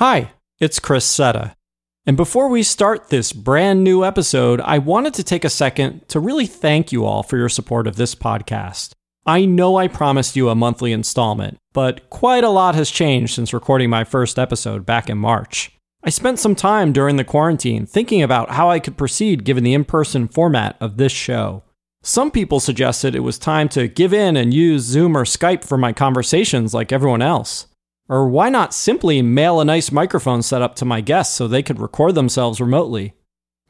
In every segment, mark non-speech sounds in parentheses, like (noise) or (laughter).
Hi, it's Chris Setta. And before we start this brand new episode, I wanted to take a second to really thank you all for your support of this podcast. I know I promised you a monthly installment, but quite a lot has changed since recording my first episode back in March. I spent some time during the quarantine thinking about how I could proceed given the in person format of this show. Some people suggested it was time to give in and use Zoom or Skype for my conversations like everyone else. Or why not simply mail a nice microphone setup to my guests so they could record themselves remotely?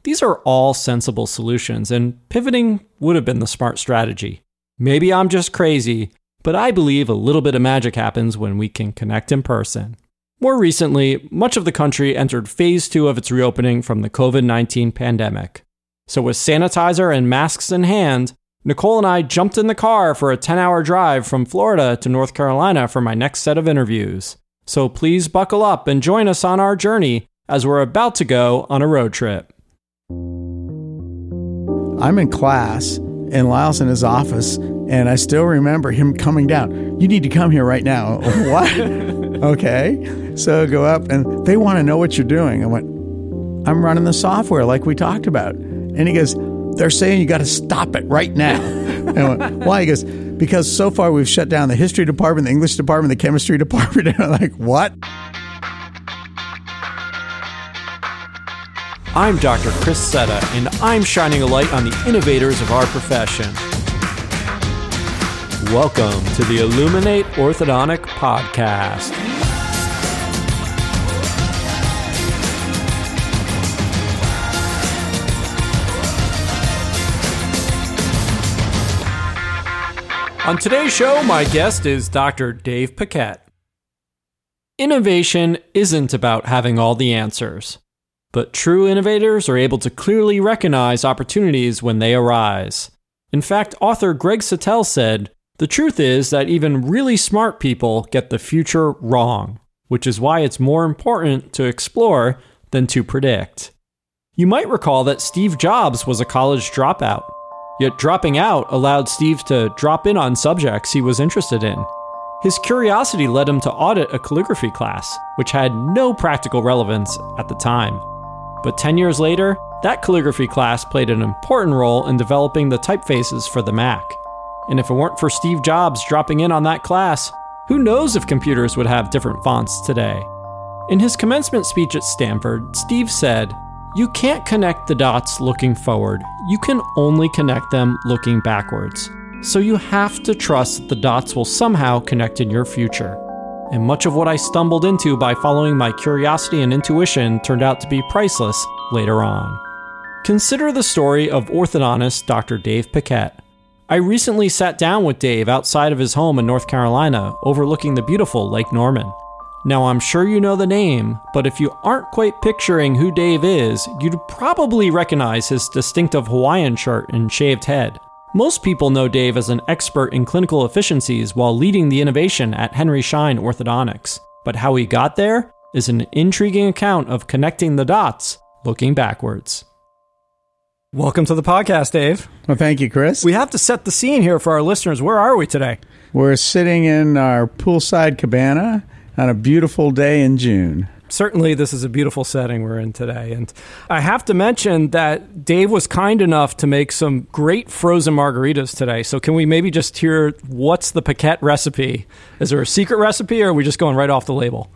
These are all sensible solutions, and pivoting would have been the smart strategy. Maybe I'm just crazy, but I believe a little bit of magic happens when we can connect in person. More recently, much of the country entered phase two of its reopening from the COVID 19 pandemic. So, with sanitizer and masks in hand, Nicole and I jumped in the car for a 10 hour drive from Florida to North Carolina for my next set of interviews. So please buckle up and join us on our journey as we're about to go on a road trip. I'm in class and Lyle's in his office, and I still remember him coming down. You need to come here right now. (laughs) what? okay. So I go up, and they want to know what you're doing. I went, I'm running the software like we talked about. And he goes, they're saying you got to stop it right now. (laughs) went, Why? He goes, because so far we've shut down the history department, the English department, the chemistry department. (laughs) And I'm like, what? I'm Dr. Chris Setta, and I'm shining a light on the innovators of our profession. Welcome to the Illuminate Orthodontic Podcast. On today's show, my guest is Dr. Dave Paquette. Innovation isn't about having all the answers, but true innovators are able to clearly recognize opportunities when they arise. In fact, author Greg Satell said, The truth is that even really smart people get the future wrong, which is why it's more important to explore than to predict. You might recall that Steve Jobs was a college dropout. Yet dropping out allowed Steve to drop in on subjects he was interested in. His curiosity led him to audit a calligraphy class, which had no practical relevance at the time. But 10 years later, that calligraphy class played an important role in developing the typefaces for the Mac. And if it weren't for Steve Jobs dropping in on that class, who knows if computers would have different fonts today? In his commencement speech at Stanford, Steve said, you can't connect the dots looking forward, you can only connect them looking backwards. So you have to trust that the dots will somehow connect in your future. And much of what I stumbled into by following my curiosity and intuition turned out to be priceless later on. Consider the story of orthodontist Dr. Dave Paquette. I recently sat down with Dave outside of his home in North Carolina, overlooking the beautiful Lake Norman. Now, I'm sure you know the name, but if you aren't quite picturing who Dave is, you'd probably recognize his distinctive Hawaiian shirt and shaved head. Most people know Dave as an expert in clinical efficiencies while leading the innovation at Henry Schein Orthodontics. But how he got there is an intriguing account of connecting the dots looking backwards. Welcome to the podcast, Dave. Well, thank you, Chris. We have to set the scene here for our listeners. Where are we today? We're sitting in our poolside cabana on a beautiful day in June. Certainly, this is a beautiful setting we're in today. And I have to mention that Dave was kind enough to make some great frozen margaritas today. So, can we maybe just hear what's the Paquette recipe? Is there a secret recipe or are we just going right off the label?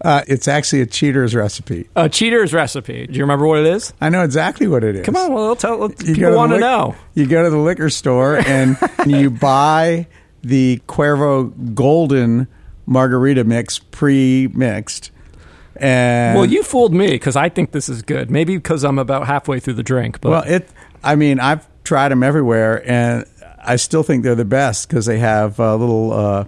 Uh, it's actually a cheater's recipe. A cheater's recipe. Do you remember what it is? I know exactly what it is. Come on, well, tell, people want to know. You go to the liquor store and (laughs) you buy the Cuervo Golden margarita mix pre-mixed. And well, you fooled me because I think this is good. Maybe because I'm about halfway through the drink. But well, it. I mean, I've tried them everywhere, and I still think they're the best because they have a little, uh,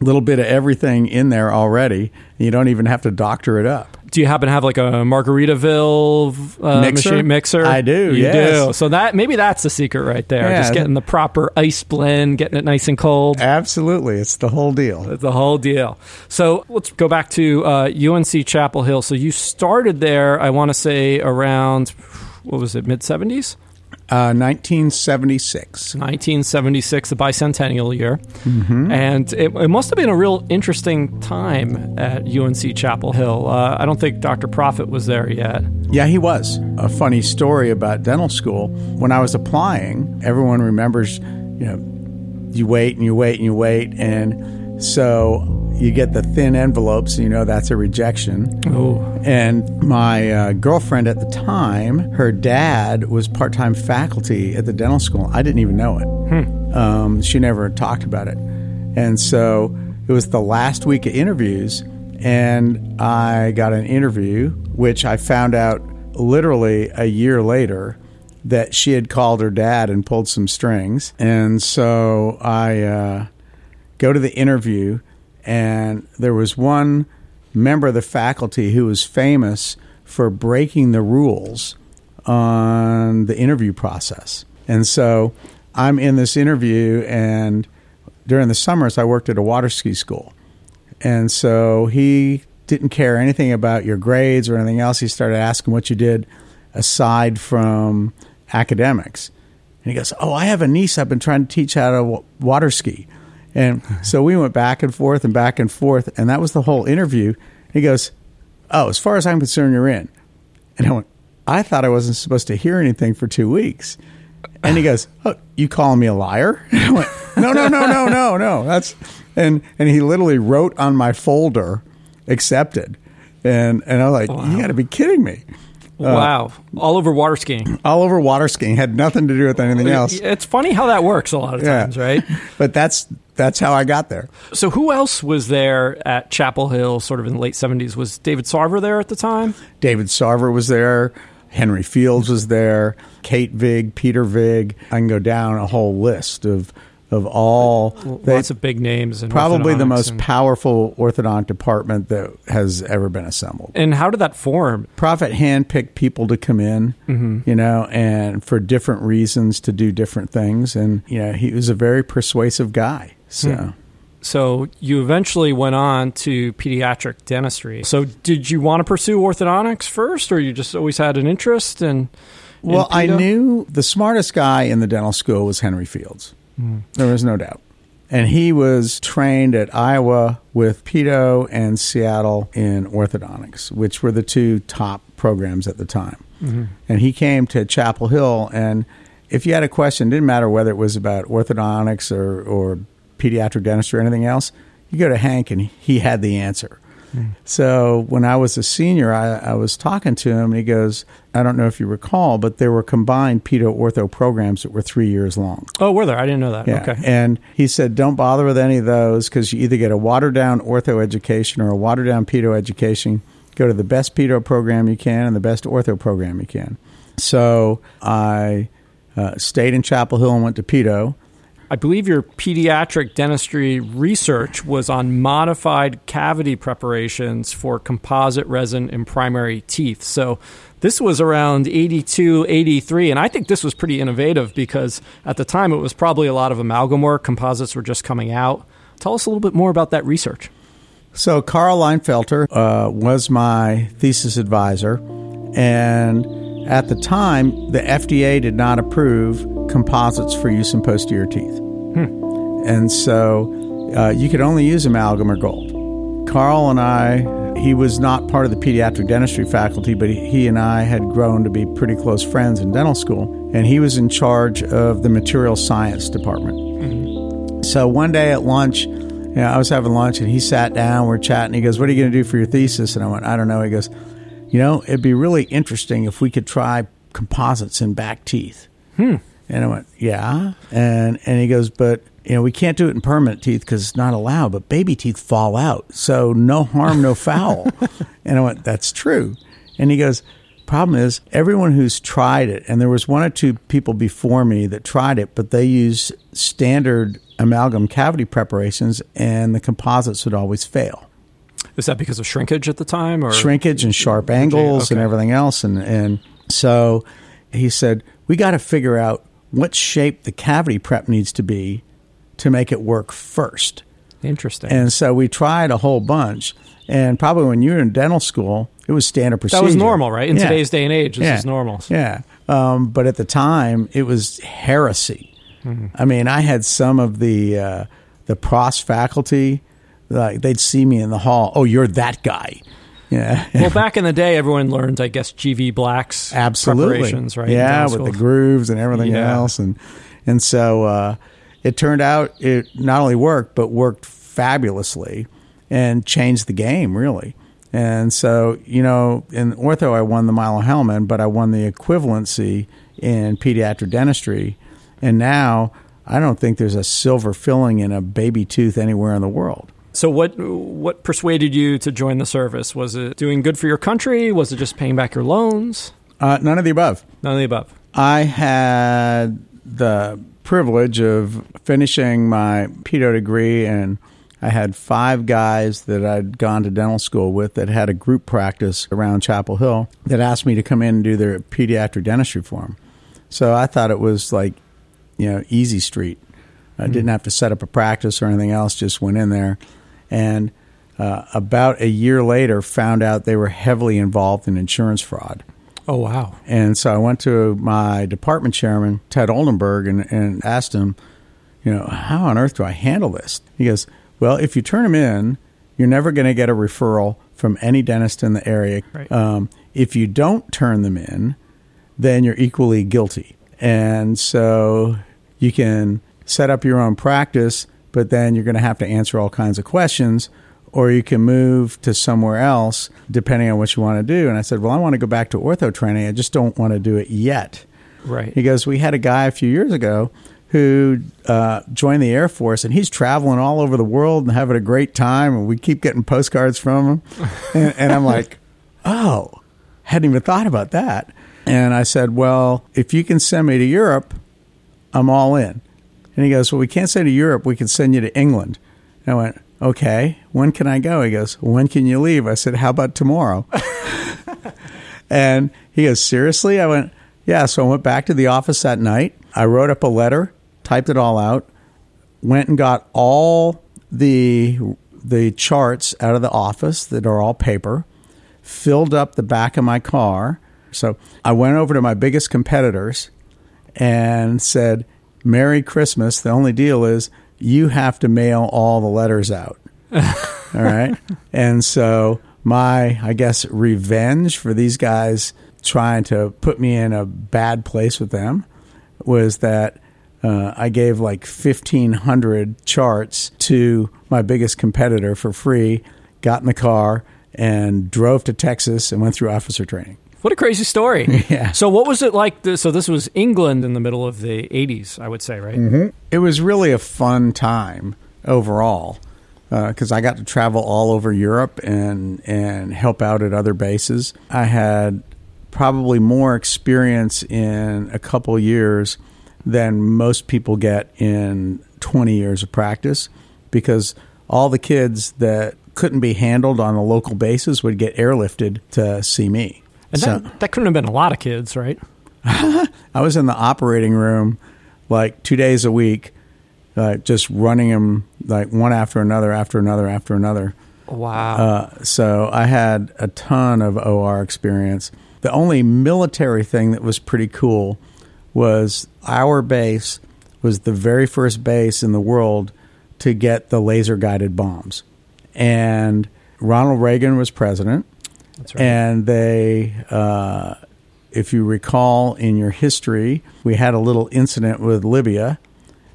little bit of everything in there already. You don't even have to doctor it up do you happen to have like a Margaritaville uh, mixer? machine mixer? I do. You yes. do. So that maybe that's the secret right there. Yeah. Just getting the proper ice blend, getting it nice and cold. Absolutely, it's the whole deal. It's the whole deal. So let's go back to uh, UNC Chapel Hill. So you started there. I want to say around what was it, mid seventies? Uh, 1976. 1976, the bicentennial year. And it, it must have been a real interesting time at UNC Chapel Hill. Uh, I don't think Dr. Proffit was there yet. Yeah, he was. A funny story about dental school. When I was applying, everyone remembers, you know, you wait and you wait and you wait. And so you get the thin envelopes, you know that's a rejection. Oh, And my uh, girlfriend at the time, her dad was part time faculty at the dental school. I didn't even know it. Um, she never talked about it. And so it was the last week of interviews, and I got an interview, which I found out literally a year later that she had called her dad and pulled some strings. And so I uh, go to the interview, and there was one member of the faculty who was famous for breaking the rules on the interview process. And so I'm in this interview, and during the summers, I worked at a water ski school. And so he didn't care anything about your grades or anything else. He started asking what you did aside from academics. And he goes, Oh, I have a niece I've been trying to teach how to water ski. And so we went back and forth and back and forth. And that was the whole interview. He goes, Oh, as far as I'm concerned, you're in. And I went, I thought I wasn't supposed to hear anything for two weeks. And he goes, "Oh, you calling me a liar?" (laughs) And I went, "No, no, no, no, no, no. That's." And and he literally wrote on my folder, "Accepted," and and I was like, "You got to be kidding me!" Uh, wow. All over water skiing. (clears throat) All over water skiing had nothing to do with anything else. It's funny how that works a lot of Yeah. times, right? (laughs) But that's that's how I got there. So, who else was there at Chapel Hill sort of in the late 70s? Was David Sarver there at the time? David Sarver was there. Henry Fields was there. Kate Vig, Peter Vig. I can go down a whole list of of all. they- Lots of big names. And probably the most and- powerful orthodontic department that has ever been assembled. and how did that form? Proffit handpicked people to come in, mm-hmm. you know, and for different reasons to do different things. And, you know, he was a very persuasive guy. So, hmm. So, you eventually went on to pediatric dentistry. So, did you want to pursue orthodontics first, or you just always had an interest? in in well, I knew the smartest guy in the dental school was Henry Fields. Hmm. There was no doubt. And he was trained at Iowa with Pedo and Seattle in orthodontics, which were the two top programs at the time. Mm-hmm. And he came to Chapel Hill, and if you had a question, didn't matter whether it was about orthodontics or, or pediatric dentistry or anything else, you go to Hank, and he had the answer. So when I was a senior, I, I was talking to him, and he goes, I don't know if you recall, but there were combined pedo ortho programs that were three years long. Oh, were there? I didn't know that. Yeah. Okay. And he said, don't bother with any of those because you either get a watered down ortho education or a watered down pedo education. Go to the best pedo program you can and the best ortho program you can. So I uh, stayed in Chapel Hill and went to pedo. I believe your pediatric dentistry research was on modified cavity preparations for composite resin in primary teeth. So this was around 82, 83, and I think this was pretty innovative because at the time it was probably a lot of amalgam work. Composites were just coming out. Tell us a little bit more about that research. So Carl Leinfelder uh, was my thesis advisor, and at the time, the FDA did not approve composites for use in posterior teeth, Hmm. and so uh, you could only use amalgam or gold. Carl and I, he was not part of the pediatric dentistry faculty, but he, and I had grown to be pretty close friends in dental school, and he was in charge of the material science department. Mm-hmm. So one day at lunch, you know, I was having lunch and he sat down, we're chatting. He goes, What are you going to do for your thesis? And I went, I don't know. He goes, You know, it'd be really interesting if we could try composites in back teeth. Hmm. And I went, Yeah. And, and he goes, But, you know, we can't do it in permanent teeth because it's not allowed, but baby teeth fall out. So no harm, no foul. (laughs) and I went, That's true. And he goes, Problem is, everyone who's tried it, and there was one or two people before me that tried it, but they used standard amalgam cavity preparations, and the composites would always fail. Is that because of shrinkage at the time, or Shrinkage and sharp angles and everything else. And, and so he said, We got to figure out what shape the cavity prep needs to be to make it work first. Interesting. And so we tried a whole bunch. And probably when you were in dental school, it was standard procedure. that was normal, right? In Yeah. today's day and age, this Yeah. is normal. Yeah. Um, but at the time, it was heresy. I mean, I had some of the uh, the pros faculty, like they'd see me in the hall. Oh, you're that guy. Yeah. Well, back in the day, everyone learned, I guess, GV Black's absolutely preparations, right? Yeah, with the grooves and everything Yeah. else, and and so uh, it turned out it not only worked but worked fabulously and changed the game really. And so you know, in ortho, I won the Milo Hellman, but I won the equivalency in pediatric dentistry, and now I don't think there's a silver filling in a baby tooth anywhere in the world. So, what what persuaded you to join the service? Was it doing good for your country? Was it just paying back your loans? Uh, none of the above. None of the above. I had the privilege of finishing my pedo degree, and I had five guys that I'd gone to dental school with that had a group practice around Chapel Hill that asked me to come in and do their pediatric dentistry for them. So I thought it was like, you know, easy street. I didn't have to set up a practice or anything else, just went in there. And uh, about a year later, found out they were heavily involved in insurance fraud. Oh wow! And so I went to my department chairman, Ted Oldenburg, and, and asked him, you know, how on earth do I handle this? He goes, well, if you turn them in, you're never going to get a referral from any dentist in the area. Right. Um, if you don't turn them in, then you're equally guilty. And so you can set up your own practice, but then you're going to have to answer all kinds of questions, or you can move to somewhere else depending on what you want to do. And I said, Well, I want to go back to ortho training. I just don't want to do it yet. Right. He goes, We had a guy a few years ago who uh, joined the Air Force, and he's traveling all over the world and having a great time. And we keep getting postcards from him. (laughs) and, and I'm like, Oh, hadn't even thought about that. And I said, Well, if you can send me to Europe, I'm all in. And he goes, Well, we can't send you to Europe. We can send you to England. And I went, Okay, when can I go? He goes, When can you leave? I said, How about tomorrow? (laughs) and he goes, Seriously? I went, Yeah. So I went back to the office that night. I wrote up a letter, typed it all out, went and got all the the charts out of the office that are all paper, filled up the back of my car. So I went over to my biggest competitors and said, Merry Christmas. The only deal is you have to mail all the letters out. (laughs) all right. And so my, I guess, revenge for these guys trying to put me in a bad place with them was that uh, I gave like 1,500 charts to my biggest competitor for free, got in the car, and drove to Texas and went through officer training. What a crazy story. (laughs) Yeah. So, what was it like? th- So, this was England in the middle of the 80s, I would say, right? Mm-hmm. It was really a fun time overall because I got to travel all over Europe and and help out at other bases. I had probably more experience in a couple years than most people get in 20 years of practice because all the kids that couldn't be handled on a local basis would get airlifted to see me. And So- that, that couldn't have been a lot of kids, right? (laughs) I was in the operating room like two days a week, uh, just running them like one after another, after another, after another. Wow. Uh, so I had a ton of OR experience. The only military thing that was pretty cool was our base was the very first base in the world to get the laser guided bombs. And Ronald Reagan was president. That's right. And they, uh, if you recall in your history, we had a little incident with Libya,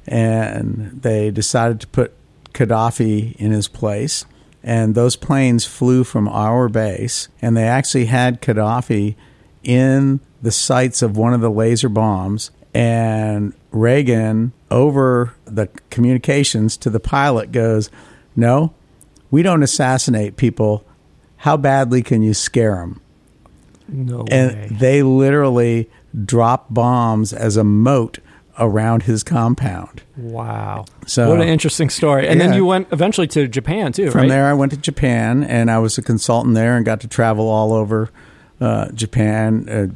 and they decided to put Gaddafi in his place. And those planes flew from our base, and they actually had Gaddafi in the sights of one of the laser bombs. And Reagan, over the communications to the pilot, goes, No, we don't assassinate people. How badly can you scare them? no and way. they literally drop bombs as a moat around his compound. Wow. So- what an interesting story. And then you went eventually to Japan, too, From right? there, I went to Japan, and I was a consultant there, and got to travel all over uh, Japan, uh,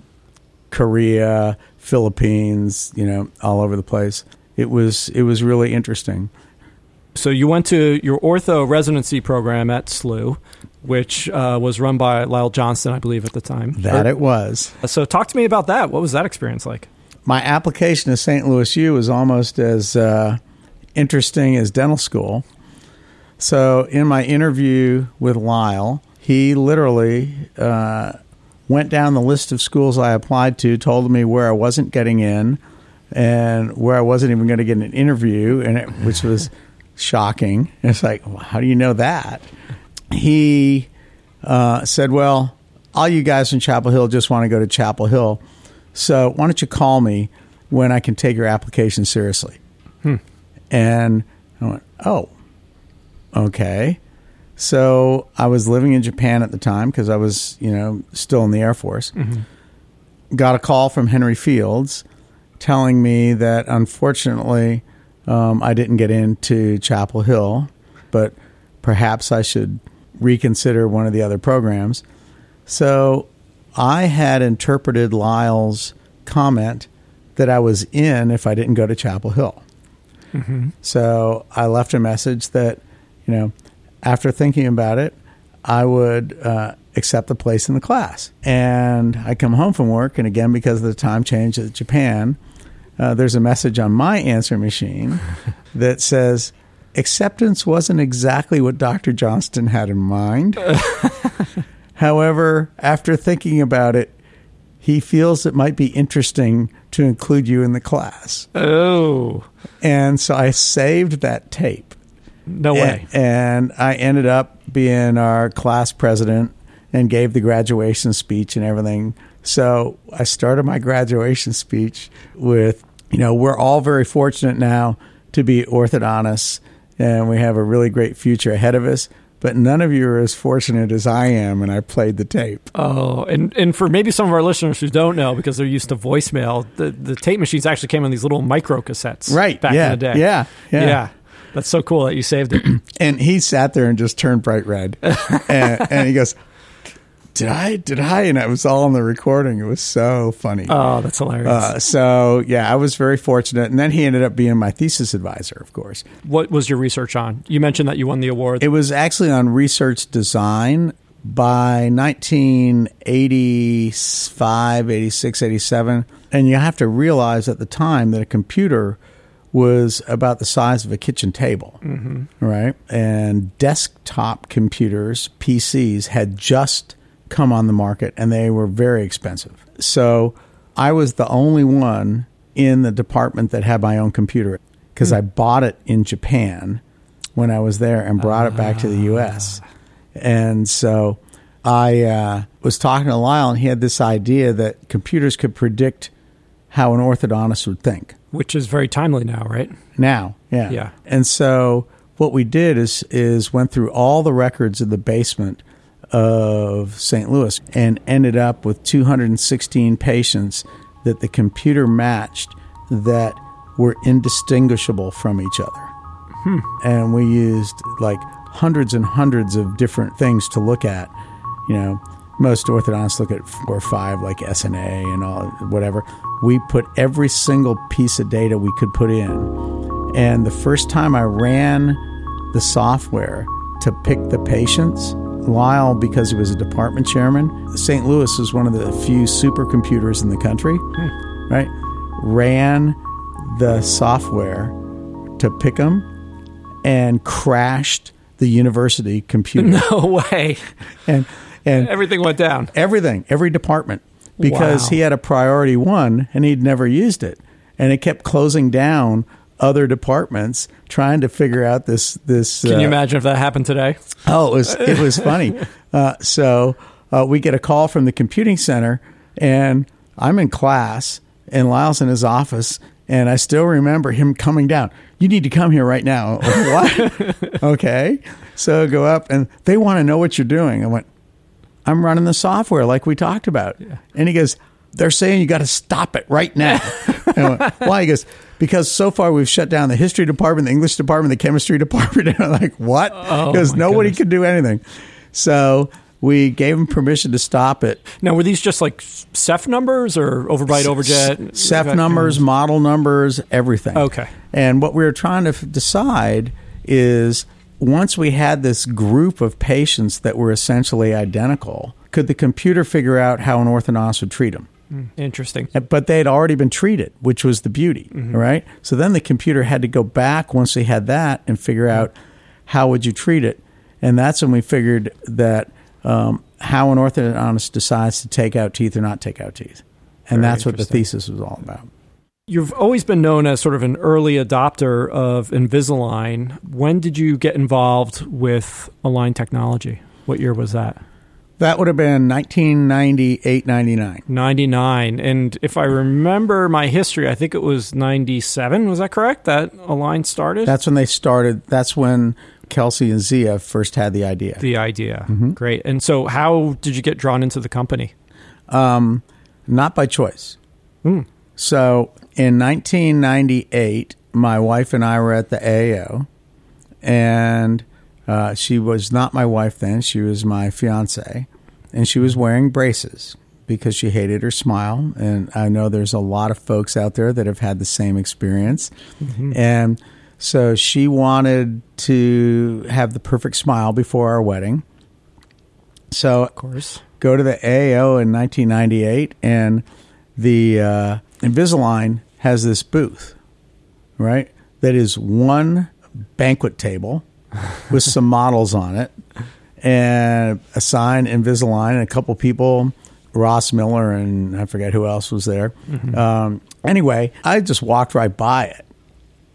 Korea, Philippines, you know, all over the place. It was it was really interesting. So you went to your ortho residency program at SLU. Which uh, was run by Lyle Johnston, I believe, at the time. That Or- it was. So, talk to me about that. What was that experience like? My application to St. Louis U was almost as uh, interesting as dental school. So, in my interview with Lyle, he literally uh, went down the list of schools I applied to, told me where I wasn't getting in, and where I wasn't even going to get an interview, and it, which was (laughs) shocking. It's like, well, how do you know that? He uh, said, "Well, all you guys in Chapel Hill just want to go to Chapel Hill, so why don't you call me when I can take your application seriously?" And I went, "Oh, okay." So I was living in Japan at the time because I was, you know, still in the Air Force. Got a call from Henry Fields telling me that unfortunately um, I didn't get into Chapel Hill, but perhaps I should reconsider one of the other programs. So I had interpreted Lyle's comment that I was in if I didn't go to Chapel Hill. So I left a message that, you know, after thinking about it, I would uh, accept the place in the class. And I come home from work, and again, because of the time change at Japan, uh, there's a message on my answer machine (laughs) that says, acceptance wasn't exactly what Dr. Johnston had in mind. (laughs) However, after thinking about it, he feels it might be interesting to include you in the class. Oh, And so I saved that tape. no way. And, and I ended up being our class president and gave the graduation speech and everything. So I started my graduation speech with, you know, we're all very fortunate now to be orthodontists and we have a really great future ahead of us. But none of you are as fortunate as I am, and I played the tape. Oh, and, and for maybe some of our listeners who don't know because they're used to voicemail, the, the tape machines actually came on these little micro cassettes Right. back yeah. in the day. Yeah. Yeah. Yeah. That's so cool that you saved it. (clears throat) And he sat there and just turned bright red. (laughs) and, and he goes, Did I? Did I? And it was all in the recording. It was so funny. oh, that's hilarious. Uh, so, yeah, I was very fortunate. And then he ended up being my thesis advisor, of course. what was your research on? You mentioned that you won the award. It was actually on research design by 1985, 86, 87. And you have to realize at the time that a computer was about the size of a kitchen table, right? And desktop computers, PCs, had just come on the market and they were very expensive. So I was the only one in the department that had my own computer because I bought it in Japan when I was there and brought it back to the U.S. And so I uh, was talking to Lyle, and he had this idea that computers could predict how an orthodontist would think. which is very timely now, right? Now, yeah, Yeah. And so what we did is is went through all the records in the basement of St. Louis and ended up with 216 patients that the computer matched that were indistinguishable from each other. Hmm. And we used like hundreds and hundreds of different things to look at. You know, most orthodontists look at four or five, like SNA and all whatever. We put every single piece of data we could put in. And the first time I ran the software to pick the patients, Lyle, because he was a department chairman, St. Louis is one of the few supercomputers in the country, hmm. right? Ran the software to pick them and crashed the university computer. (laughs) No way. and and Everything went down. everything, every department, because Wow. he had a priority one and he'd never used it, and it kept closing down other departments trying to figure out this this. Can you uh, imagine if that happened today? Oh, it was it was funny. (laughs) Uh, so uh, we get a call from the computing center, and I'm in class, and Lyle's in his office, and I still remember him coming down. You need to come here right now. (laughs) what? okay. So I go up, and they want to know what you're doing. I went, I'm running the software like we talked about, and he goes. They're saying you got to stop it right now. And (laughs) I went, Why? He goes, because so far we've shut down the history department, the English department, the chemistry department. (laughs) And I'm like, what? Oh, Because my nobody goodness. could do anything. So we gave them permission to stop it. Now, were these just like ceph numbers or overbite, overjet? ceph numbers, model numbers, everything. Okay. And what we were trying to f- decide is once we had this group of patients that were essentially identical, could the computer figure out how an orthodontist would treat them? Interesting. But they had already been treated, which was the beauty, right? So then the computer had to go back once they had that and figure out how would you treat it, and that's when we figured that um, how an orthodontist decides to take out teeth or not take out teeth, and Very that's what the thesis was all about. You've always been known as sort of an early adopter of Invisalign. When did you get involved with Align technology? What year was that? That would have been 1998, 99. 99. And if I remember my history, I think it was 97. Was that correct? That Align started? That's when they started. That's when Kelsey and Zia first had the idea. the idea. Great. And so, how did you get drawn into the company? Um, not by choice. Hmm. So in 1998, my wife and I were at the AO, and uh, she was not my wife then. She was my fiance, and she was wearing braces because she hated her smile. And I know there's a lot of folks out there that have had the same experience. And so she wanted to have the perfect smile before our wedding. So Of course. go to the AAO in 1998, and the uh, Invisalign has this booth, right? That is one banquet table with some models on it, and a sign Invisalign, and a couple people, Ross Miller, and I forget who else was there. Um, anyway, I just walked right by it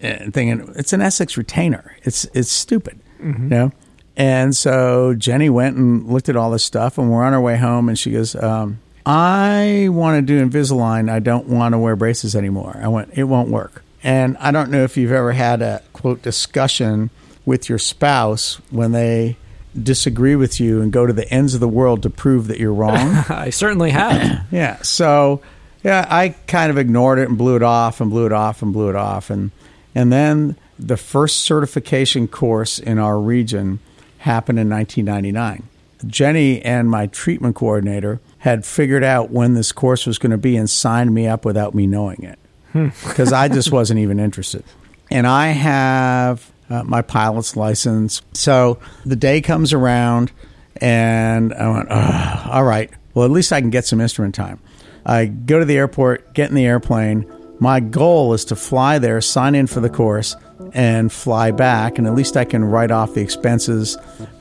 and thinking it's an Essex retainer. It's it's stupid, you know. And so Jenny went and looked at all this stuff, and we're on our way home, and she goes, um, "I want to do Invisalign. I don't want to wear braces anymore." I went, "It won't work." And I don't know if you've ever had a quote discussion with your spouse when they disagree with you and go to the ends of the world to prove that you're wrong. (laughs) I certainly have. (clears throat) Yeah. So, yeah, I kind of ignored it and blew it off and blew it off and blew it off. And, and then the first certification course in our region happened in 1999. Jenny and my treatment coordinator had figured out when this course was going to be and signed me up without me knowing it hmm. (laughs) because I just wasn't even interested. And I have uh, my pilot's license. So the day comes around, and I went, "Ugh, all right, well, at least I can get some instrument time. I go to the airport, get in the airplane. My goal is to fly there, sign in for the course, and fly back. And at least I can write off the expenses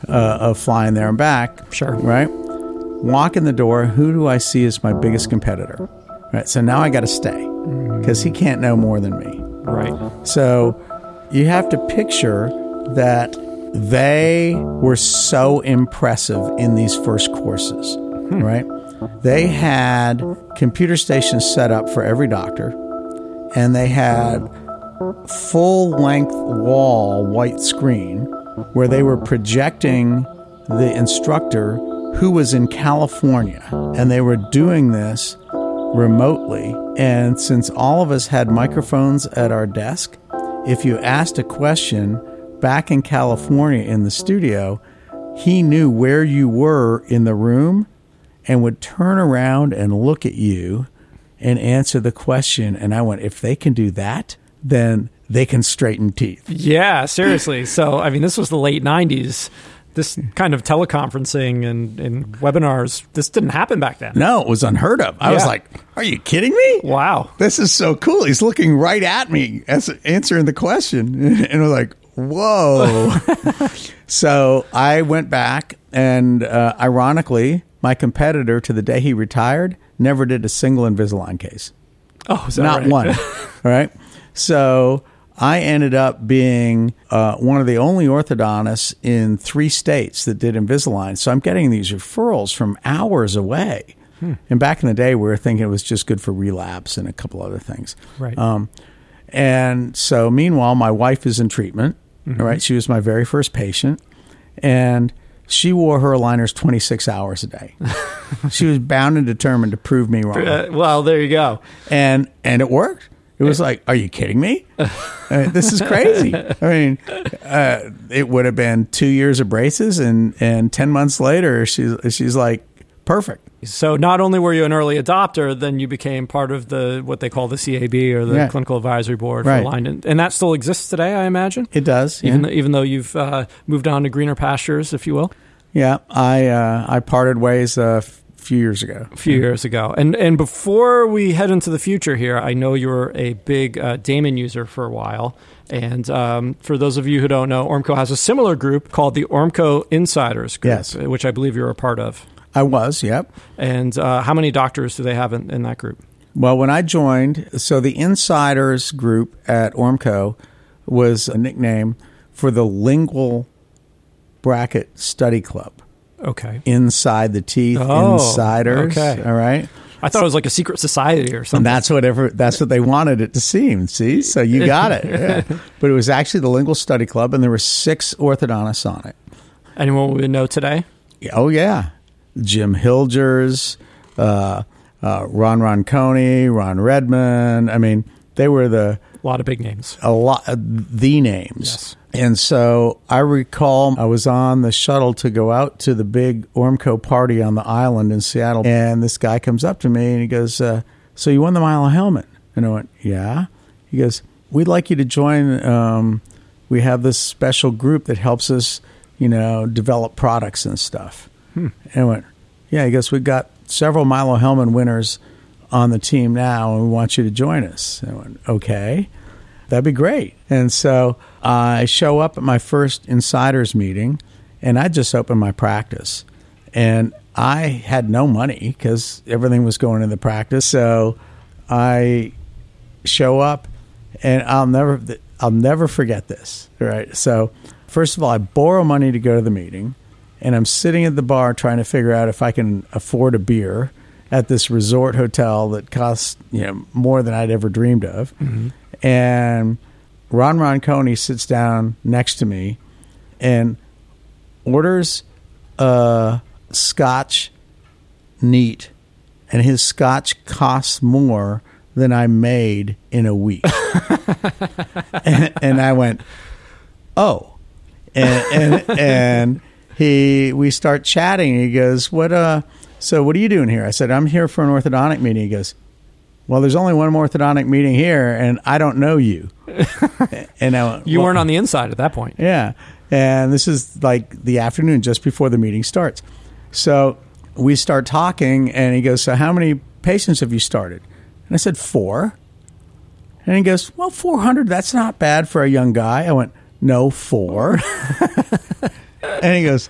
uh, of flying there and back. Sure. Right? Walk in the door. Who do I see as my biggest competitor? Right. So now I got to stay because he can't know more than me. Right. So you have to picture that they were so impressive in these first courses, hmm. right? They had computer stations set up for every doctor, and they had full length wall white screen where they were projecting the instructor who was in California, and they were doing this remotely. And since all of us had microphones at our desk, if you asked a question back in California in the studio, he knew where you were in the room and would turn around and look at you and answer the question. And I went, if they can do that, then they can straighten teeth. Yeah, seriously. So, I mean, this was the late 90s. This kind of teleconferencing and, and webinars, this didn't happen back then. No, it was unheard of. I was like, are you kidding me? Wow. This is so cool. He's looking right at me as answering the question. (laughs) And I was like, whoa. (laughs) so I went back, and uh, ironically, my competitor to the day he retired never did a single Invisalign case. Oh, is that Not right? one. All (laughs) right. So I ended up being uh, one of the only orthodontists in three states that did Invisalign. So I'm getting these referrals from hours away. Hmm. And back in the day, we were thinking it was just good for relapse and a couple other things. Right. Um, and so, meanwhile, my wife is in treatment. Mm-hmm. All right. She was my very first patient. And she wore her aligners 26 hours a day. (laughs) she was bound and determined to prove me wrong Uh, well, there you go. and and it worked. It was like, are you kidding me? I mean, this is crazy. I mean, uh, it would have been two years of braces, and and ten months later, she's she's like perfect. So not only were you an early adopter, then you became part of the what they call the CAB or the Yeah. Clinical Advisory Board Right. for Align, and, and that still exists today, I imagine. It does. Even yeah. though, even though you've uh, moved on to greener pastures, if you will, Yeah, I uh, I parted ways f- few years ago. a few years ago. And and before we head into the future here, I know you were a big uh, Damon user for a while. And um, for those of you who don't know, Ormco has a similar group called the Ormco Insiders Group, Yes. which I believe you're a part of. I was, yep. And uh, how many doctors do they have in, in that group? Well, when I joined, so the Insiders group at Ormco was a nickname for the Lingual Bracket Study Club. Okay. Inside the teeth, Oh, insiders. okay. All right. I thought it was like a secret society or And something. that's whatever that's what they wanted it to seem. See? So you got it. (laughs) Yeah. But it was actually the Lingual Study Club and there were six orthodontists on it. Anyone we know today? Oh yeah, Jim Hilgers, uh, uh, Ron Roncone, Ron Redmond. I mean, they were the A lot of big names. a lot the names. Yes. And so I recall I was on the shuttle to go out to the big Ormco party on the island in Seattle, and this guy comes up to me and he goes, uh, "So you won the Milo Hellman?" And I went, "Yeah." He goes, "We'd like you to join. Um, we have this special group that helps us, you know, develop products and stuff." And I went, "Yeah." He goes, "We've got several Milo Hellman winners on the team now, and we want you to join us." And I went, "Okay." That'd be great. And so uh, I show up at my first insiders meeting, and I just opened my practice. And I had no money because everything was going in the practice. So I show up, and I'll never, I'll never forget this. Right. So first of all, I borrow money to go to the meeting, and I'm sitting at the bar trying to figure out if I can afford a beer at this resort hotel that costs you know more than I'd ever dreamed of. Mm-hmm. And Ron Roncone sits down next to me and orders a Scotch neat, and his Scotch costs more than I made in a week. (laughs) and, and I went, oh, and and and he we start chatting. He goes, what uh, so what are you doing here? I said, I'm here for an orthodontic meeting. He goes, well, there's only one orthodontic meeting here, and I don't know you. (laughs) and I went, You "Well, weren't on the inside at that point. yeah. And this is like the afternoon just before the meeting starts. So we start talking, and he goes, So, how many patients have you started? And I said, Four. And he goes, Well, 400, that's not bad for a young guy. I went, No, four. (laughs) and he goes,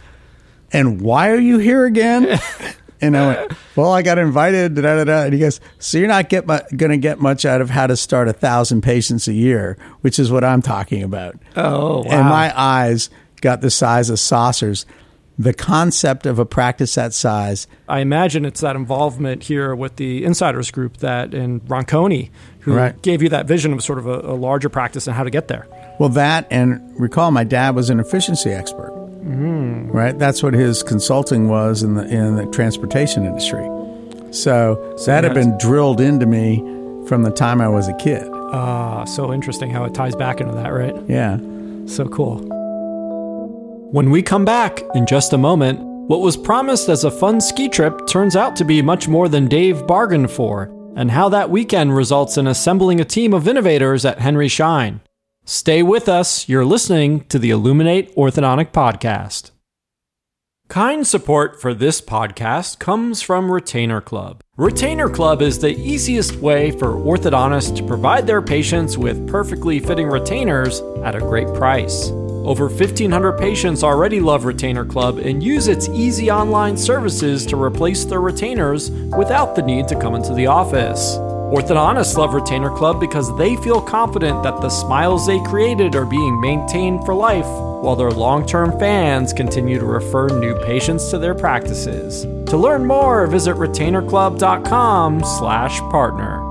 And why are you here again? (laughs) And I went, (laughs) well, I got invited. Da, da, da. And he goes, so you're not get mu- going to get much out of how to start a thousand patients a year, which is what I'm talking about. Oh, wow. And my eyes got the size of saucers. The concept of a practice that size, I imagine it's that involvement here with the insiders group that and Roncone who Right. gave you that vision of sort of a, a larger practice and how to get there. well, that and recall, my dad was an efficiency expert. Right, that's what his consulting was in the in the transportation industry. So, that had been drilled into me from the time I was a kid. Ah, so interesting how it ties back into that, right? Yeah. So cool. When we come back in just a moment, what was promised as a fun ski trip turns out to be much more than Dave bargained for, and how that weekend results in assembling a team of innovators at Henry Schein. Stay with us. You're listening to the Illuminate Orthodontic Podcast. Kind support for this podcast comes from Retainer Club. Retainer Club is the easiest way for orthodontists to provide their patients with perfectly fitting retainers at a great price. Over 1,500 patients already love Retainer Club and use its easy online services to replace their retainers without the need to come into the office. Orthodontists love Retainer Club because they feel confident that the smiles they created are being maintained for life, while their long-term fans continue to refer new patients to their practices. To learn more, visit retainerclub.com/slash partner.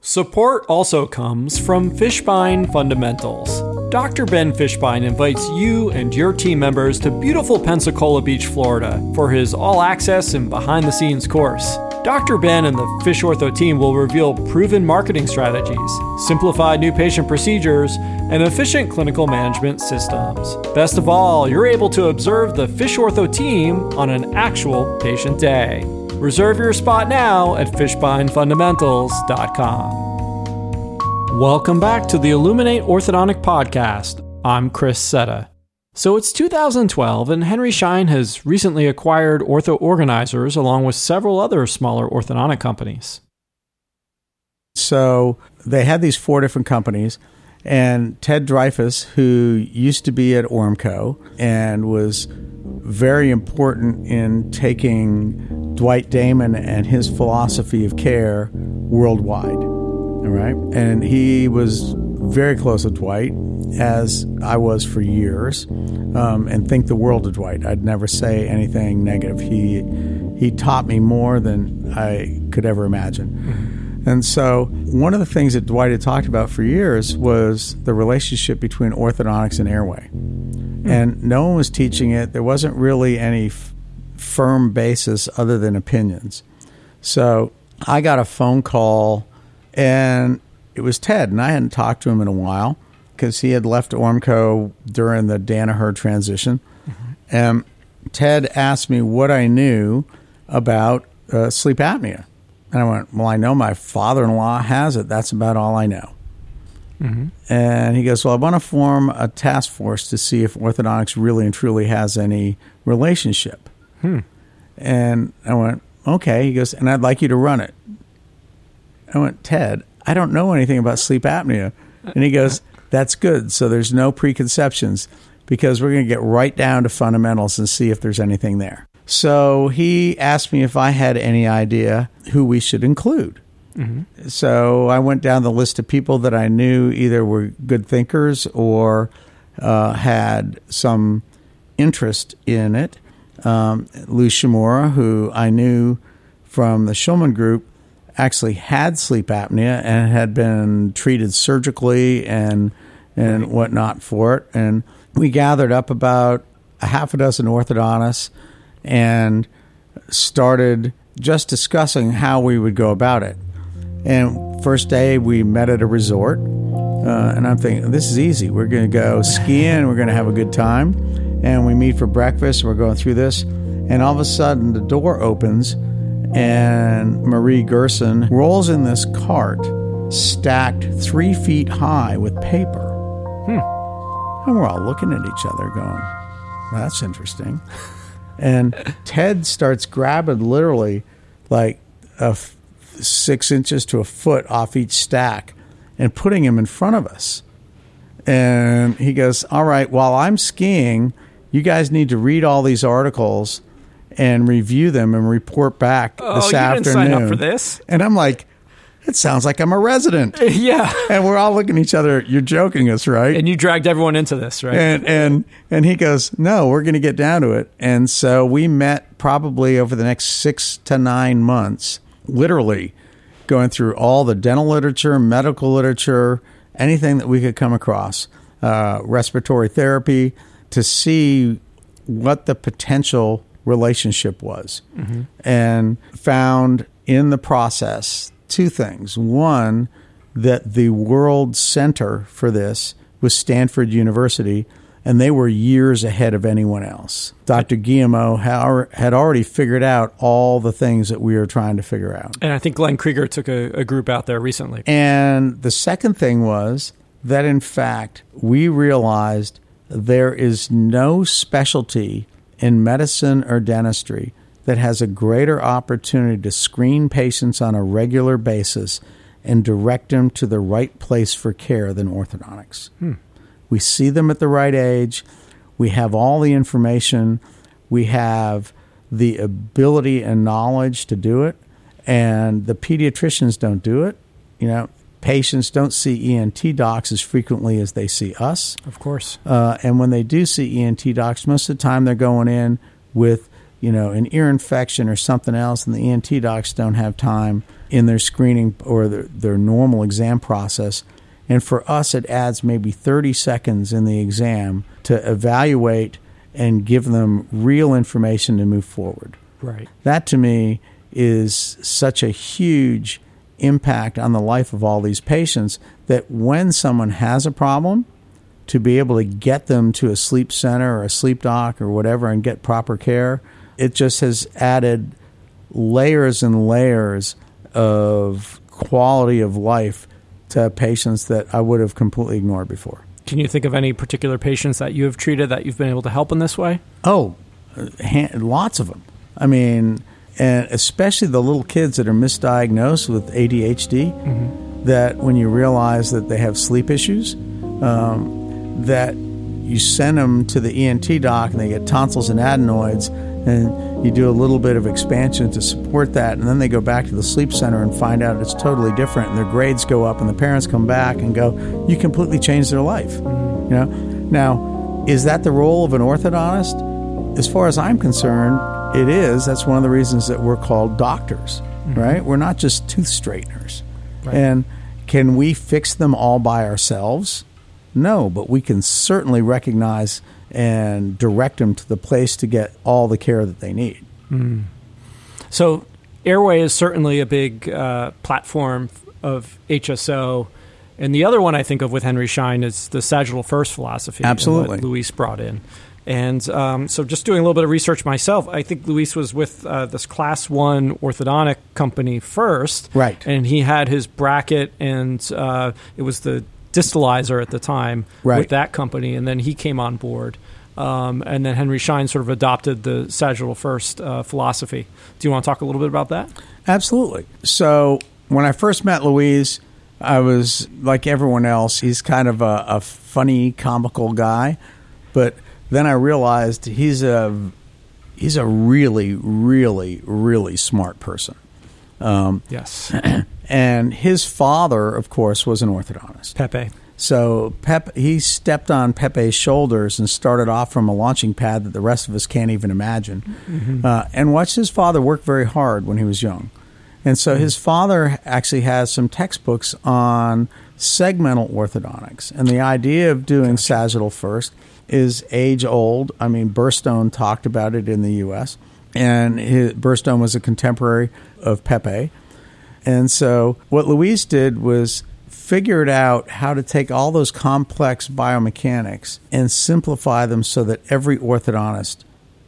Support also comes from Fishbein Fundamentals. Dr. Ben Fishbein invites you and your team members to beautiful Pensacola Beach, Florida for his all access and behind the scenes course. Dr. Ben and the Fish Ortho team will reveal proven marketing strategies, simplified new patient procedures, and efficient clinical management systems. Best of all, you're able to observe the Fish Ortho team on an actual patient day. Reserve your spot now at fishbeinfundamentals.com. Welcome back to the Illuminate Orthodontic Podcast. I'm Chris Setta. So it's 2012, and Henry Schein has recently acquired Ortho Organizers along with several other smaller orthodontic companies. So they had these four different companies, and Ted Dreyfus, who used to be at Ormco and was very important in taking Dwight Damon and his philosophy of care worldwide. All right. And he was very close to Dwight, as I was for years, um, and think the world of Dwight. I'd never say anything negative. He he taught me more than I could ever imagine. And so, one of the things that Dwight had talked about for years was the relationship between orthodontics and airway. And no one was teaching it. There wasn't really any f- firm basis other than opinions. So, I got a phone call, and it was Ted, and I hadn't talked to him in a while because he had left Ormco during the Danaher transition. And Ted asked me what I knew about uh, sleep apnea. And I went, Well, I know my father in law has it. That's about all I know. Mm-hmm. And he goes, Well, I want to form a task force to see if orthodontics really and truly has any relationship. Hmm. And I went, Okay. He goes, And I'd like you to run it. I went, Ted, I don't know anything about sleep apnea. And he goes, That's good. So there's no preconceptions because we're going to get right down to fundamentals and see if there's anything there. So he asked me if I had any idea who we should include. So I went down the list of people that I knew either were good thinkers or uh, had some interest in it. Um, Lou Shimura, who I knew from the Schulman Group, actually had sleep apnea and had been treated surgically and and whatnot for it. And we gathered up about a half a dozen orthodontists and started just discussing how we would go about it. And first day we met at a resort, uh, and I'm thinking this is easy. We're going to go skiing. We're going to have a good time, and we meet for breakfast. We're going through this, and all of a sudden the door opens, and Marie Gerson rolls in this cart stacked three feet high with paper. Hmm. And we're all looking at each other, going, "That's interesting." And Ted starts grabbing literally like a f- six inches to a foot off each stack and putting him in front of us. And he goes, All right, while I'm skiing, you guys need to read all these articles and review them and report back Oh, this you didn't afternoon. sign up for this. And I'm like, It sounds like I'm a resident. (laughs) Yeah. And we're all looking at each other. You're joking us, right? And you dragged everyone into this, right? and and and he goes, "No, we're going to get down to it." And so we met probably over the next six to nine months, literally going through all the dental literature, medical literature, anything that we could come across, uh, respiratory therapy, to see what the potential relationship was, mm-hmm. and found in the process two things. One, that the world center for this was Stanford University, and they were years ahead of anyone else. Dr. Guilleminault had already figured out all the things that we were trying to figure out. and I think Glenn Krieger took a, a group out there recently. And the second thing was that, in fact, we realized there is no specialty in medicine or dentistry that has a greater opportunity to screen patients on a regular basis and direct them to the right place for care than orthodontics. Hmm. We see them at the right age. We have all the information. We have the ability and knowledge to do it. And the pediatricians don't do it. You know, patients don't see ENT docs as frequently as they see us. Of course. Uh, and when they do see ENT docs, most of the time they're going in with, you know, an ear infection or something else, and the ENT docs don't have time in their screening or their, their normal exam process. And for us, it adds maybe 30 seconds in the exam to evaluate and give them real information to move forward. Right. That to me is such a huge impact on the life of all these patients that when someone has a problem, to be able to get them to a sleep center or a sleep doc or whatever and get proper care, it just has added layers and layers of quality of life to patients that I would have completely ignored before. Can you think of any particular patients that you have treated that you've been able to help in this way? Oh, uh, lots of them. I mean, and especially the little kids that are misdiagnosed with ADHD, mm-hmm. that when you realize that they have sleep issues, um, that you send them to the ENT doc and they get tonsils and adenoids, and you do a little bit of expansion to support that, and then they go back to the sleep center and find out it's totally different, and their grades go up, and the parents come back and go, "You completely changed their life." You know, now is that the role of an orthodontist? As far as I'm concerned, it is. That's one of the reasons that we're called doctors, mm-hmm. right? We're not just tooth straighteners. Right. And can we fix them all by ourselves? No, but we can certainly recognize and direct them to the place to get all the care that they need. Mm. So, Airway is certainly a big uh, platform of HSO. And the other one I think of with Henry Schein is the sagittal first philosophy. Absolutely. Luis brought in. And um, so, just doing a little bit of research myself, I think Luis was with uh, this class one orthodontic company first. Right. And he had his bracket, and uh, it was the distalizer at the time right. with that company, and then he came on board. Um, and then Henry Schein sort of adopted the sagittal first uh, philosophy. Do you want to talk a little bit about that? Absolutely. So when I first met Luis, I was like everyone else. He's kind of a, a funny, comical guy, but then I realized he's a he's a really, really, really smart person. Um, yes. (clears throat) And his father, of course, was an orthodontist. Pepe. So Pep, he stepped on Pepe's shoulders and started off from a launching pad that the rest of us can't even imagine, mm-hmm. uh, and watched his father work very hard when he was young. And so mm-hmm. his father actually has some textbooks on segmental orthodontics, and the idea of doing gotcha. sagittal first is age old. I mean, Burstone talked about it in the U.S., and his, Burstone was a contemporary of Pepe. And so what Luis did was figured out how to take all those complex biomechanics and simplify them so that every orthodontist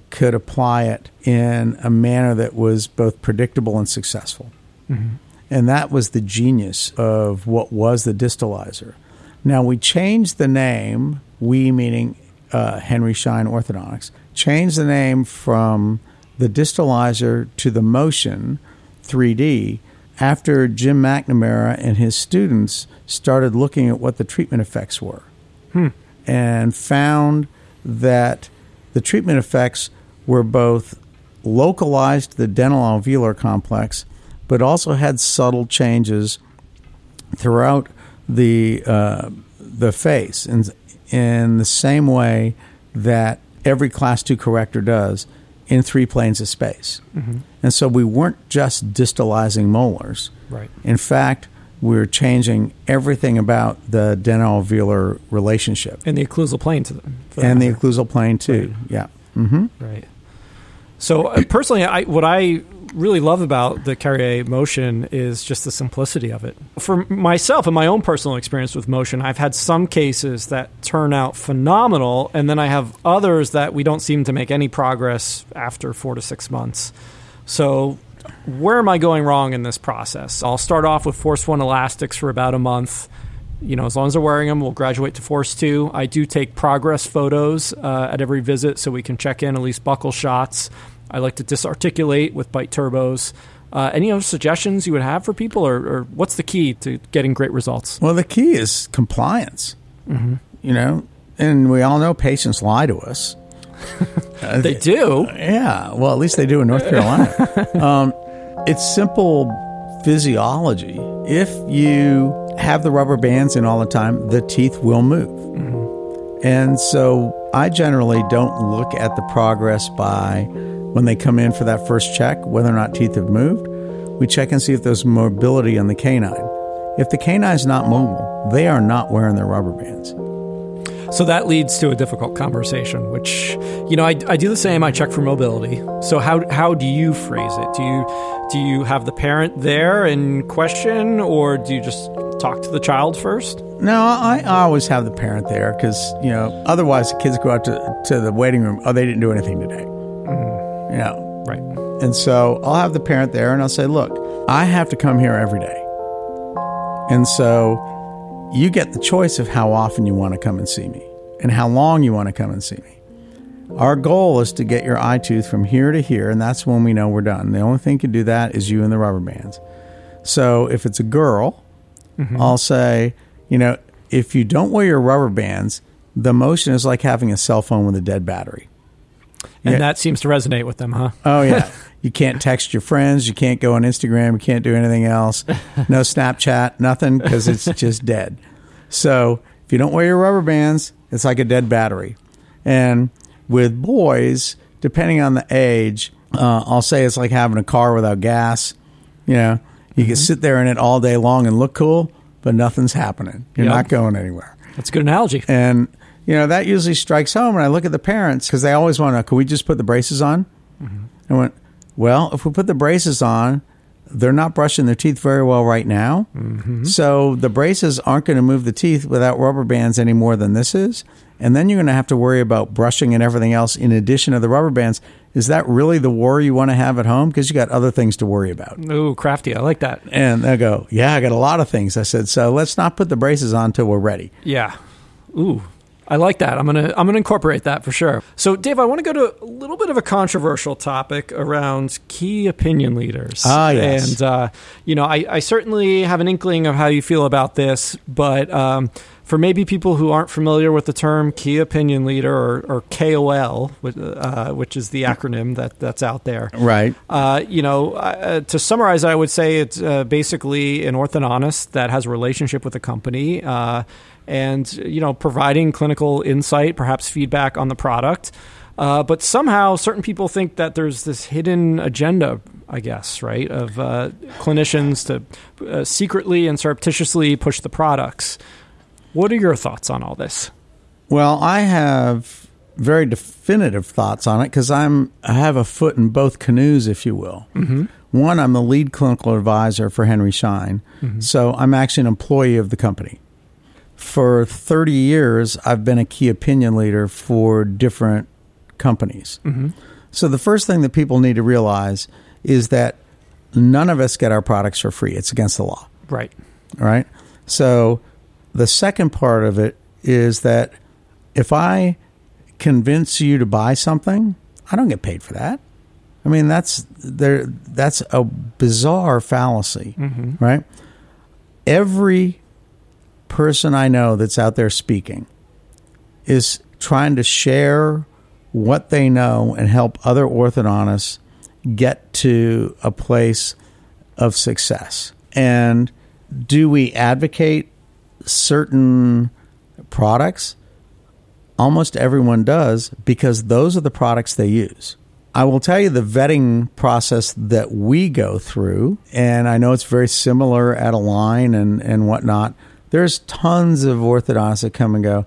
could apply it in a manner that was both predictable and successful. Mm-hmm. And that was the genius of what was the distalizer. Now we changed the name, we meaning uh, Henry Schein Orthodontics, changed the name from the distalizer to the Motion 3D after Jim McNamara and his students started looking at what the treatment effects were hmm. and found that the treatment effects were both localized to the dental alveolar complex, but also had subtle changes throughout the uh, the face in, in the same way that every class 2 corrector does in three planes of space. Mm-hmm. And so we weren't just distalizing molars. Right. In fact, we are changing everything about the dental-alveolar relationship. And the occlusal plane to them. And the occlusal plane too. Right. Yeah. Mm-hmm. Right. So uh, personally, I, what I really love about the Carriere motion is just the simplicity of it. For myself and my own personal experience with motion, I've had some cases that turn out phenomenal, and then I have others that we don't seem to make any progress after four to six months. So, where am I going wrong in this process? I'll start off with Force 1 elastics for about a month. You know, as long as they're wearing them, we'll graduate to Force 2. I do take progress photos uh, at every visit so we can check in at least buccal shots I like to disarticulate with bite turbos. Uh, any other suggestions you would have for people, or, or, what's the key to getting great results? Well, the key is compliance. Mm-hmm. You know, and we all know patients lie to us. (laughs) they do. Yeah. Well, at least they do in North Carolina. (laughs) um, it's simple physiology. If you have the rubber bands in all the time, the teeth will move. Mm-hmm. And so I generally don't look at the progress by when they come in for that first check, whether or not teeth have moved, we check and see if there's mobility on the canine. If the canine is not mobile, they are not wearing their rubber bands. So that leads to a difficult conversation, which, you know, I, I do the same. I check for mobility. So how, how do you phrase it? Do you, do you have the parent there and question, or do you just talk to the child first? No, I, I always have the parent there because, you know, otherwise the kids go out to, to the waiting room. Oh, they didn't do anything today. You know. Right. And so I'll have the parent there and I'll say, look, I have to come here every day. And so you get the choice of how often you want to come and see me and how long you want to come and see me. Our goal is to get your eye tooth from here to here, and that's when we know we're done. The only thing can do that is you and the rubber bands. So if it's a girl, mm-hmm. I'll say, you know, if you don't wear your rubber bands, the motion is like having a cell phone with a dead battery. And yeah. that seems to resonate with them, huh? Oh, yeah. (laughs) you can't text your friends. You can't go on Instagram. You can't do anything else. No (laughs) Snapchat, nothing, because it's just dead. So if you don't wear your rubber bands, it's like a dead battery. And with boys, depending on the age, uh, I'll say it's like having a car without gas. You know, you mm-hmm. can sit there in it all day long and look cool, but nothing's happening. You're yep. not going anywhere. That's a good analogy. And you know that usually strikes home. And I look at the parents because they always want to. Can we just put the braces on? Mm-hmm. I went, well, if we put the braces on, they're not brushing their teeth very well right now. Mm-hmm. So the braces aren't going to move the teeth without rubber bands any more than this is. And then you're going to have to worry about brushing and everything else in addition to the rubber bands. Is that really the war you want to have at home? Because you got other things to worry about. Ooh, crafty. I like that. And they go, yeah, I got a lot of things. I said, so let's not put the braces on until we're ready. Yeah. Ooh, I like that. I'm gonna I'm gonna incorporate that for sure. So, Dave, I want to go to a little bit of a controversial topic around key opinion leaders. Ah, yes. And uh, you know, I, I, certainly have an inkling of how you feel about this, but um, for maybe people who aren't familiar with the term key opinion leader or, or KOL, uh, which is the acronym that that's out there, right? Uh, you know, uh, to summarize, I would say it's uh, basically an orthodontist that has a relationship with a company uh, and you know providing clinical insight, perhaps feedback on the product. Uh, but somehow, certain people think that there's this hidden agenda, I guess, right, of uh, clinicians to uh, secretly and surreptitiously push the products. What are your thoughts on all this? Well, I have very definitive thoughts on it because I'm I have a foot in both canoes, if you will. Mm-hmm. One, I'm the lead clinical advisor for Henry Schein, mm-hmm. so I'm actually an employee of the company for 30 years, I've been a key opinion leader for different companies. Mm-hmm. So the first thing that people need to realize is that none of us get our products for free. It's against the law. Right. Right. So the second part of it is that if I convince you to buy something, I don't get paid for that. I mean, that's there. That's a bizarre fallacy, mm-hmm. right? Every person I know that's out there speaking is trying to share what they know and help other orthodontists get to a place of success. And do we advocate certain products? Almost everyone does because those are the products they use. I will tell you the vetting process that we go through, and I know it's very similar at Align and, and whatnot there's tons of orthodontists that come and go,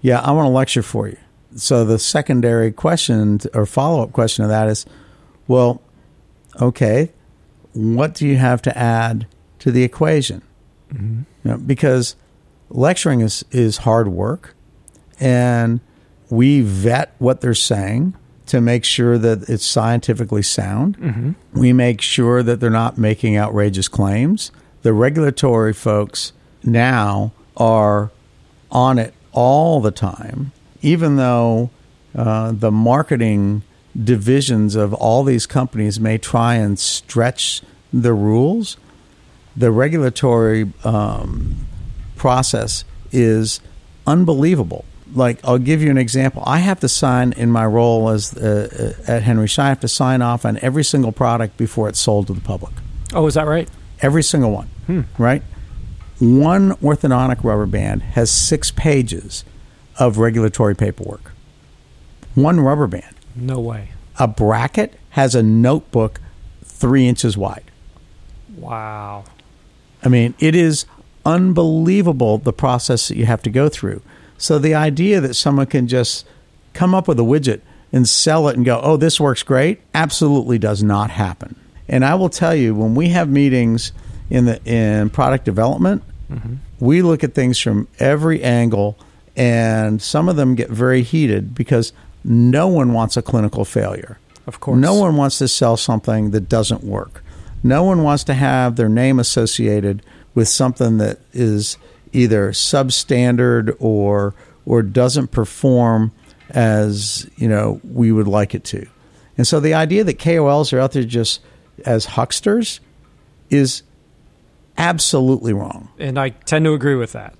yeah, I want to lecture for you. So the secondary question or follow up question of that is, well, okay, what do you have to add to the equation? Mm-hmm. You know, because lecturing is, is hard work and we vet what they're saying to make sure that it's scientifically sound. Mm-hmm. We make sure that they're not making outrageous claims. The regulatory folks now are on it all the time, even though uh, the marketing divisions of all these companies may try and stretch the rules. The regulatory um, process is unbelievable. Like, I'll give you an example. I have to sign in my role as uh, uh at Henry Schein. I have to sign off on every single product before it's sold to the public. Oh, is that right? Every single one. Hmm. Right one orthodontic rubber band has six pages of regulatory paperwork. One rubber band. No way. A bracket has a notebook three inches wide. Wow. I mean, it is unbelievable the process that you have to go through. So the idea that someone can just come up with a widget and sell it and go, oh, this works great, absolutely does not happen. And I will tell you, when we have meetings in the in product development, mm-hmm. we look at things from every angle, and some of them get very heated because no one wants a clinical failure. Of course, no one wants to sell something that doesn't work. No one wants to have their name associated with something that is either substandard or or doesn't perform as you know we would like it to. And so the idea that KOLs are out there just as hucksters is absolutely wrong. And I tend to agree with that.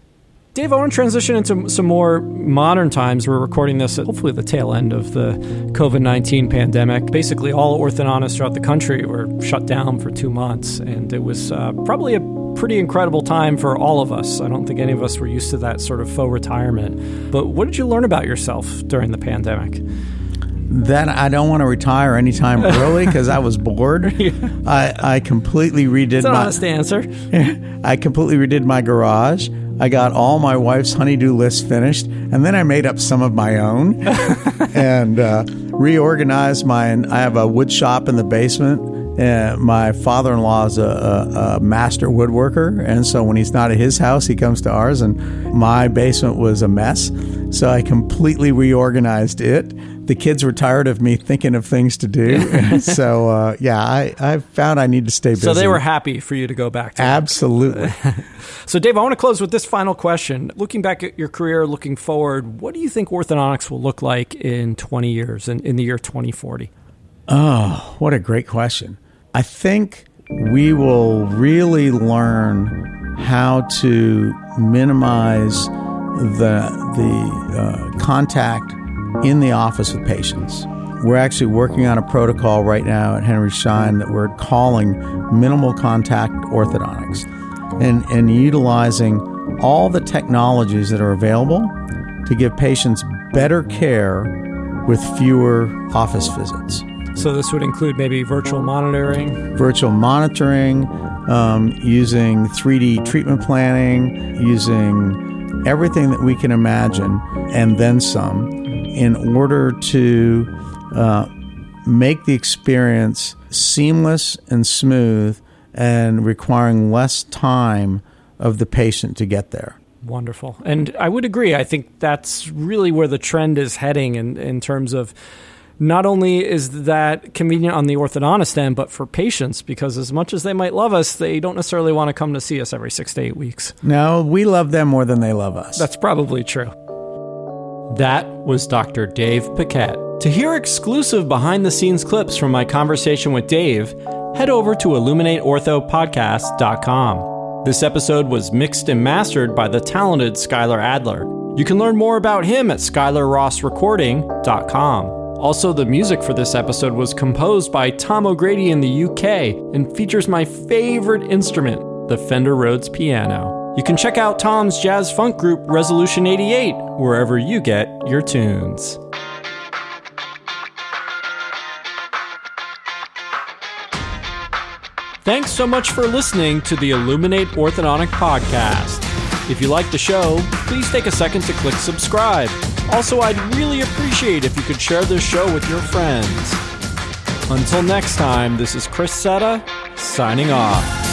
Dave, I want to transition into some more modern times. We're recording this at hopefully the tail end of the COVID 19 pandemic. Basically, all orthodontists throughout the country were shut down for two months, and it was uh, probably a pretty incredible time for all of us. I don't think any of us were used to that sort of faux retirement. But what did you learn about yourself during the pandemic? That I don't want to retire anytime (laughs) early because I was bored. (laughs) yeah. I, I completely redid That's my honest answer. (laughs) I completely redid my garage. I got all my wife's honeydew list finished, and then I made up some of my own and uh, reorganized my. I have a wood shop in the basement. And my father-in-law is a, a, a, master woodworker, and so when he's not at his house, he comes to ours. And my basement was a mess, so I completely reorganized it the kids were tired of me thinking of things to do. (laughs) (laughs) so uh, yeah, I, I found I need to stay busy. So they were happy for you to go back to Absolutely. (laughs) so Dave, I want to close with this final question. Looking back at your career, looking forward, what do you think orthodontics will look like in 20 years, in, in the year 2040? Oh, what a great question. I think we will really learn how to minimize the the uh, contact in the office with patients. We're actually working on a protocol right now at Henry Schein that we're calling minimal contact orthodontics and, and utilizing all the technologies that are available to give patients better care with fewer office visits. So, this would include maybe virtual monitoring? Virtual monitoring, um, using 3D treatment planning, using everything that we can imagine, and then some in order to uh, make the experience seamless and smooth and requiring less time of the patient to get there. Wonderful. And I would agree. I think that's really where the trend is heading in, in terms of not only is that convenient on the orthodontist end, but for patients, because as much as they might love us, they don't necessarily want to come to see us every six to eight weeks. No, we love them more than they love us. That's probably true. That was Dr. Dave Paquette. To hear exclusive behind the scenes clips from my conversation with Dave, head over to illuminateorthopodcast.com. This episode was mixed and mastered by the talented Skylar Adler. You can learn more about him at skylarrossrecording.com. Also, the music for this episode was composed by Tom O'Grady in the UK and features my favorite instrument, the Fender Rhodes piano. You can check out Tom's jazz funk group Resolution 88 wherever you get your tunes. Thanks so much for listening to the Illuminate Orthodontic Podcast. If you like the show, please take a second to click subscribe. Also, I'd really appreciate if you could share this show with your friends. Until next time, this is Chris Setta, signing off.